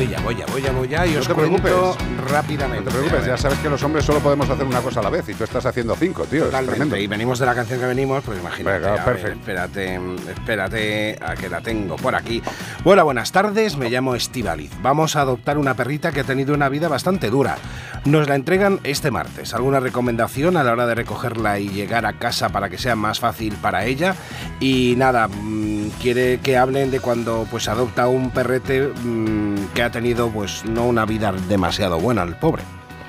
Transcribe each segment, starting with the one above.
voy, ya voy, ya voy, ya voy, ya. Y No os te preocupes. rápidamente. No te preocupes, ya sabes que los hombres solo podemos hacer una cosa a la vez y tú estás haciendo cinco, tío. Es Totalmente. tremendo. Y venimos de la canción que venimos, pues imagínate. Venga, a ver, perfecto. espérate, espérate a que la tengo por aquí. Hola, buenas tardes. Me llamo Estivaliz. Vamos a adoptar una perrita que ha tenido una vida bastante dura. Nos la entregan este martes. ¿Alguna recomendación a la hora de recogerla y llegar a casa para que sea más fácil para ella? Y nada, mm, quiere que hablen de cuando pues adopta un perrete mm, que ha tenido pues no una vida demasiado buena el pobre.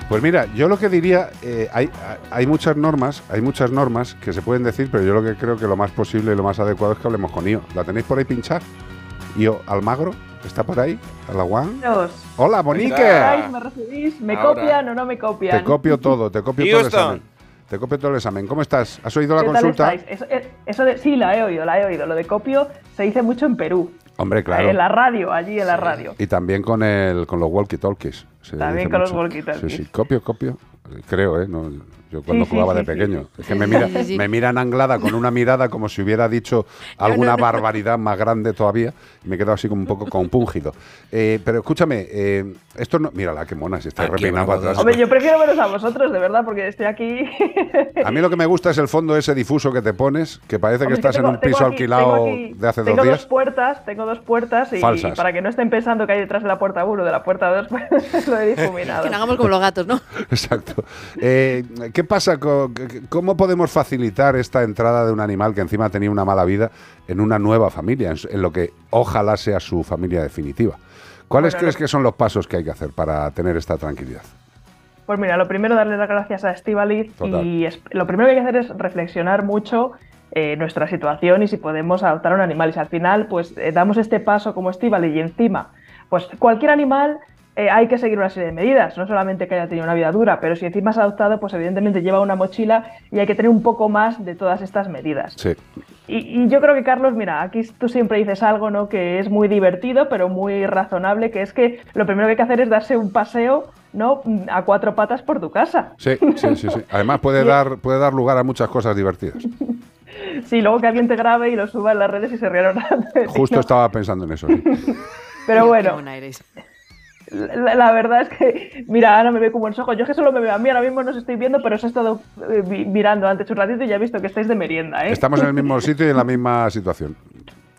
Pues mira, yo lo que diría, eh, hay, hay muchas normas, hay muchas normas que se pueden decir, pero yo lo que creo que lo más posible y lo más adecuado es que hablemos con Io. ¿La tenéis por ahí pinchar? Io Almagro, ¿está por ahí? ¿Alaguán? Hola, Bonique. Ay, ¿Me recibís? ¿Me Ahora. copian o no me copian? Te copio todo, te copio todo el examen. Te copio todo el examen. ¿Cómo estás? ¿Has oído la ¿Qué tal consulta? estáis? Eso, eh, eso de, sí, la he oído, la he oído. Lo de copio se dice mucho en Perú. Hombre, claro. En la radio, allí en la radio. Y también con el con los walkie-talkies. También con los mucho. walkie-talkies. Sí, sí, copio, copio. Creo, ¿eh? No, yo cuando Sí, sí, jugaba de sí, sí. pequeño. Es que me, mira, Sí, sí. me miran anglada con una mirada como si hubiera dicho alguna barbaridad más grande todavía. Me he quedado así como un poco compúngido. Eh, pero escúchame, eh, esto no. Mírala, qué mona, si está repinando bueno, atrás. Hombre, yo prefiero veros a vosotros, de verdad, porque estoy aquí. A mí lo que me gusta es el fondo ese difuso que te pones, que parece que Hombre, estás tengo- en un tengo piso aquí- alquilado tengo aquí- de hace tengo dos dos días. puertas, tengo dos puertas y Falsas. para que no estén pensando que hay detrás de la puerta 1 de la puerta 2, pues lo he difuminado. Que no hagamos como los gatos, ¿no? Exacto. Eh, ¿Qué pasa? con- ¿Cómo podemos facilitar esta entrada de un animal que encima tenía una mala vida en una nueva familia, en, lo que ojalá sea su familia definitiva? ¿Cuáles Bueno, crees que son los pasos que hay que hacer para tener esta tranquilidad? Pues mira, lo primero darle las gracias a Estivaliz y lo primero que hay que hacer es reflexionar mucho eh, nuestra situación y si podemos adoptar un animal. Y si al final pues eh, damos este paso como Estivaliz y encima, pues cualquier animal eh, hay que seguir una serie de medidas, no solamente que haya tenido una vida dura, pero si encima has adoptado, pues evidentemente lleva una mochila y hay que tener un poco más de todas estas medidas. Sí. Y, y yo creo que, Carlos, mira, aquí tú siempre dices algo, ¿no? Que es muy divertido, pero muy razonable, que es que lo primero que hay que hacer es darse un paseo, ¿no? A cuatro patas por tu casa. Sí, sí, sí, sí. Además puede dar, puede dar lugar a muchas cosas divertidas. Sí, luego que alguien te grabe y lo suba en las redes y se rieron Justo ¿no? estaba pensando en eso. sí. Pero Qué bueno, buena eres. La, la verdad es que, mira, Ana me ve con buenos ojos. Yo es que solo me veo a mí, ahora mismo no os estoy viendo, pero os he estado eh, mirando antes un ratito y ya he visto que estáis de merienda, ¿eh? Estamos en el mismo sitio y en la misma situación.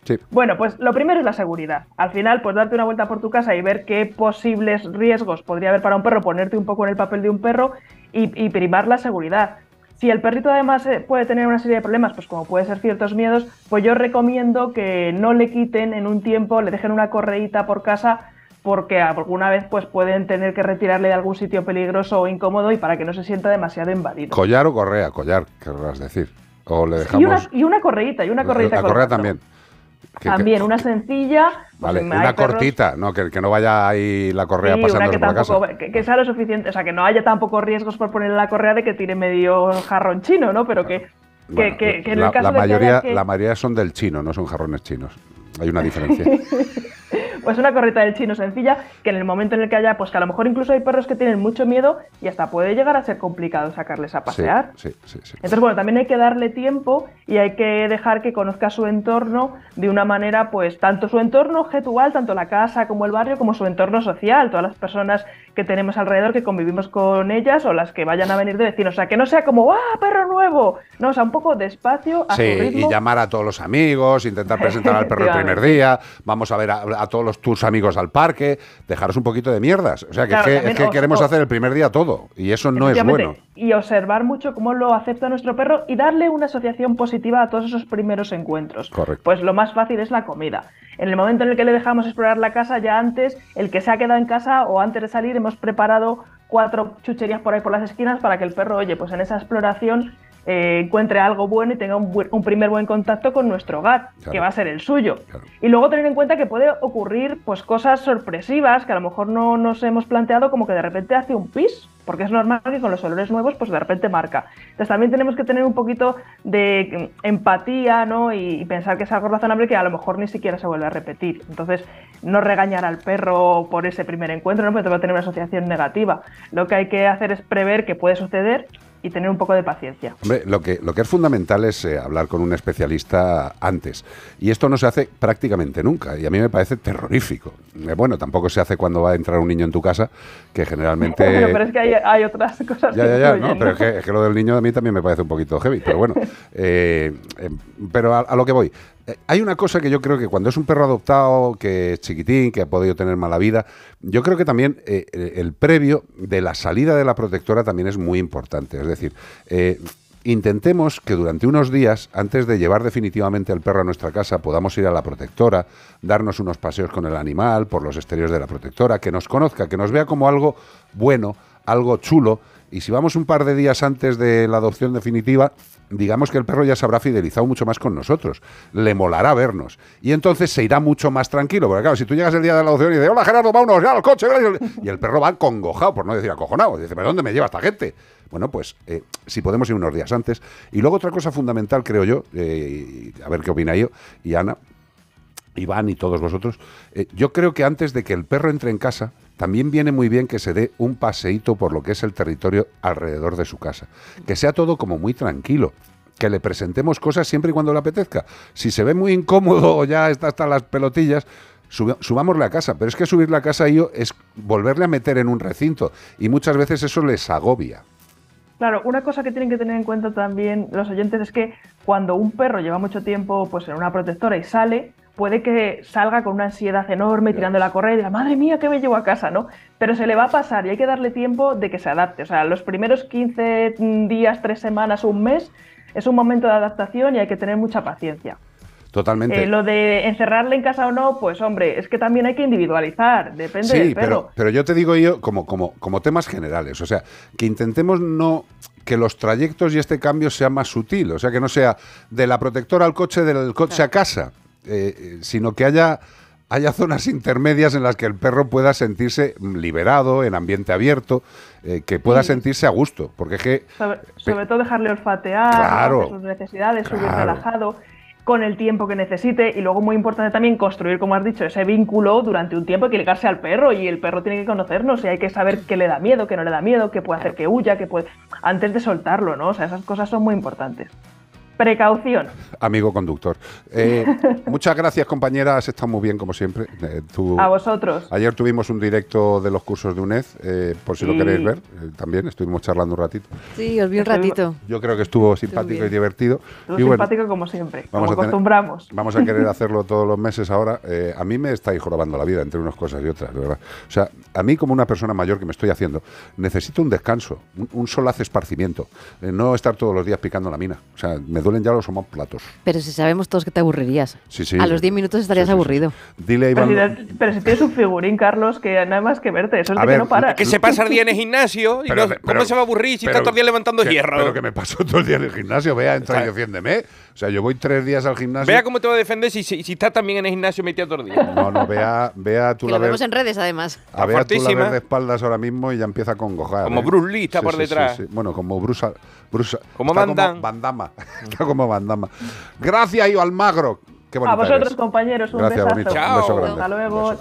Sí. Bueno, pues lo primero es la seguridad. Al final, pues darte una vuelta por tu casa y ver qué posibles riesgos podría haber para un perro, ponerte un poco en el papel de un perro y, y primar la seguridad. Si el perrito además eh, puede tener una serie de problemas, pues como puede ser ciertos miedos, pues yo recomiendo que no le quiten en un tiempo, le dejen una correíta por casa porque alguna vez pues pueden tener que retirarle de algún sitio peligroso o incómodo y para que no se sienta demasiado invadido. Collar o correa, collar, querrás decir. O le Y dejamos. una, y una correíta, y una correíta la correa también. Que- que- También, una sencilla. pues, Vale, una perros- cortita, no, que, que no vaya ahí la correa Sí, pasando por la casa. que, sea lo suficiente, o sea, que no haya tampoco riesgos por ponerle la correa de que tire medio jarrón chino, ¿no? Pero que, Bueno, en la, el caso la de mayoría, haya que- la mayoría son del chino, no son jarrones chinos. Hay una diferencia. Pues una correta del chino sencilla, que en el momento en el que haya, pues que a lo mejor incluso hay perros que tienen mucho miedo y hasta puede llegar a ser complicado sacarles a pasear. sí, sí, sí. Entonces, bueno, también hay que darle tiempo y hay que dejar que conozca su entorno de una manera, pues, tanto su entorno objetual, tanto la casa como el barrio, como su entorno social, todas las personas que tenemos alrededor, que convivimos con ellas o las que vayan a venir de vecinos. O sea, que no sea como, ¡ah, perro nuevo! No, o sea, un poco despacio, a Sí, su ritmo. y llamar a todos los amigos, intentar presentar al perro el primer día, vamos a ver a, a todos los, tus amigos al parque, dejaros un poquito de mierdas. O sea, que Claro, es que, también es que os- queremos os- hacer el primer día todo, y eso no es bueno. Y observar mucho cómo lo acepta nuestro perro y darle una asociación positiva a todos esos primeros encuentros. Correcto. Pues lo más fácil es la comida. En el momento en el que le dejamos explorar la casa, ya antes, el que se ha quedado en casa o antes de salir, hemos preparado cuatro chucherías por ahí por las esquinas para que el perro, oye, pues en esa exploración eh, encuentre algo bueno y tenga un, buen- un primer buen contacto con nuestro hogar, Claro. que va a ser el suyo. Claro. Y luego tener en cuenta que puede ocurrir pues cosas sorpresivas que a lo mejor no nos hemos planteado, como que de repente hace un pis, porque es normal que con los olores nuevos pues de repente marca. Entonces también tenemos que tener un poquito de empatía, ¿no? Y, y pensar que es algo razonable que a lo mejor ni siquiera se vuelve a repetir. Entonces, no regañar al perro por ese primer encuentro, ¿no? Porque te va a tener una asociación negativa. Lo que hay que hacer es prever que puede suceder y tener un poco de paciencia. Hombre, lo que, lo que es fundamental es eh, hablar con un especialista antes. Y esto no se hace prácticamente nunca. Y a mí me parece terrorífico. Eh, bueno, tampoco se hace cuando va a entrar un niño en tu casa, que generalmente... Bueno, pero es que hay, hay otras cosas Ya, que ya, ya. No, pero es que, es que lo del niño a mí también me parece un poquito heavy. Pero bueno, eh, eh, pero a, a lo que voy. Eh, Hay una cosa que yo creo que cuando es un perro adoptado, que es chiquitín, que ha podido tener mala vida, yo creo que también eh, el el previo de la salida de la protectora también es muy importante. Es decir, eh, intentemos que durante unos días, antes de llevar definitivamente al perro a nuestra casa, podamos ir a la protectora, darnos unos paseos con el animal por los exteriores de la protectora, que nos conozca, que nos vea como algo bueno, algo chulo. Y si vamos un par de días antes de la adopción definitiva, digamos que el perro ya se habrá fidelizado mucho más con nosotros. Le molará vernos. Y entonces se irá mucho más tranquilo. Porque claro, si tú llegas el día de la adopción y dices, hola Gerardo, vámonos ya al coche. Y el perro va congojado, por no decir acojonado. Dice, ¿pero dónde me lleva esta gente? Bueno, pues eh, si podemos ir unos días antes. Y luego otra cosa fundamental, creo yo, eh, a ver qué opina yo y Ana, Iván y todos vosotros, eh, yo creo que antes de que el perro entre en casa, también viene muy bien que se dé un paseíto por lo que es el territorio alrededor de su casa. Que sea todo como muy tranquilo. Que le presentemos cosas siempre y cuando le apetezca. Si se ve muy incómodo o ya está hasta las pelotillas, subámosle a casa. Pero es que subirle a casa yo es volverle a meter en un recinto. Y muchas veces eso les agobia. Claro, una cosa que tienen que tener en cuenta también los oyentes es que cuando un perro lleva mucho tiempo pues, en una protectora y sale, puede que salga con una ansiedad enorme tirando la correa y diga, madre mía, que me llevo a casa, ¿no? Pero se le va a pasar y hay que darle tiempo de que se adapte. O sea, los primeros 15 días, 3 semanas, un mes, es un momento de adaptación y hay que tener mucha paciencia. Totalmente. Eh, lo de encerrarle en casa o no, pues hombre, es que también hay que individualizar, depende Sí, del perro. pero, pero yo te digo yo como, como, como temas generales, o sea, que intentemos no que los trayectos y este cambio sea más sutil, o sea, que no sea de la protectora al coche, del coche a casa, eh, eh, sino que haya, haya zonas intermedias en las que el perro pueda sentirse liberado, en ambiente abierto, eh, que pueda Sí. sentirse a gusto, porque es que... Sobre, sobre todo dejarle olfatear, Claro, sus necesidades, subir claro. relajado, con el tiempo que necesite. Y luego, muy importante también, construir, como has dicho, ese vínculo durante un tiempo. Hay que ligarse al perro y el perro tiene que conocernos y hay que saber qué le da miedo, qué no le da miedo, qué puede hacer que huya, qué puede. antes de soltarlo, ¿no? O sea, esas cosas son muy importantes. Precaución. Amigo conductor. Eh, muchas gracias, compañera. Has estado muy bien, como siempre. Eh, tú- A vosotros. Ayer tuvimos un directo de los cursos de UNED, eh, por si lo queréis ver. eh, también estuvimos charlando un ratito. Sí, os vi un ratito. Yo creo que estuvo simpático y divertido. Y bueno, simpático como siempre, vamos como a tener- acostumbramos. Vamos a querer hacerlo todos los meses ahora. Eh, a mí me estáis jorobando la vida entre unas cosas y otras, de verdad. O sea, a mí como una persona mayor que me estoy haciendo, necesito un descanso, un, un solaz esparcimiento. eh, no estar todos los días picando la mina. O sea, me duelen ya los platos. Pero si sabemos todos que te aburrirías. Sí, sí. A los 10 minutos estarías Sí, sí, sí. aburrido. Dile a Pero Iván... si, pero si tienes un figurín, Carlos, que nada más que verte, eso es A de ver, que no para. Que se pasa el día en el gimnasio y Pero- no- pero- ¿cómo se va a aburrir si pero- está todo el día levantando que- hierro? Pero que me paso todo el día en el gimnasio. Vea, entra y defiéndeme. O sea, yo voy tres días al gimnasio. Vea cómo te va a defender si, si, si está también en el gimnasio metido todo el día. No, no, vea, vea tú Que la lo ver, vemos en redes, además. a Bea tú la ves de espaldas ahora mismo y ya empieza a congojar. Como ¿eh? Bruce Lee está Sí, por sí, detrás. sí. Bueno, como Bruce, Bruce Como está Van Damme. como Van Damme. está como Van Damme. Gracias, Io Almagro. Qué A vosotros, eres. compañeros, un Gracias, besazo. bonito. Un beso grande. Hasta luego. Chao.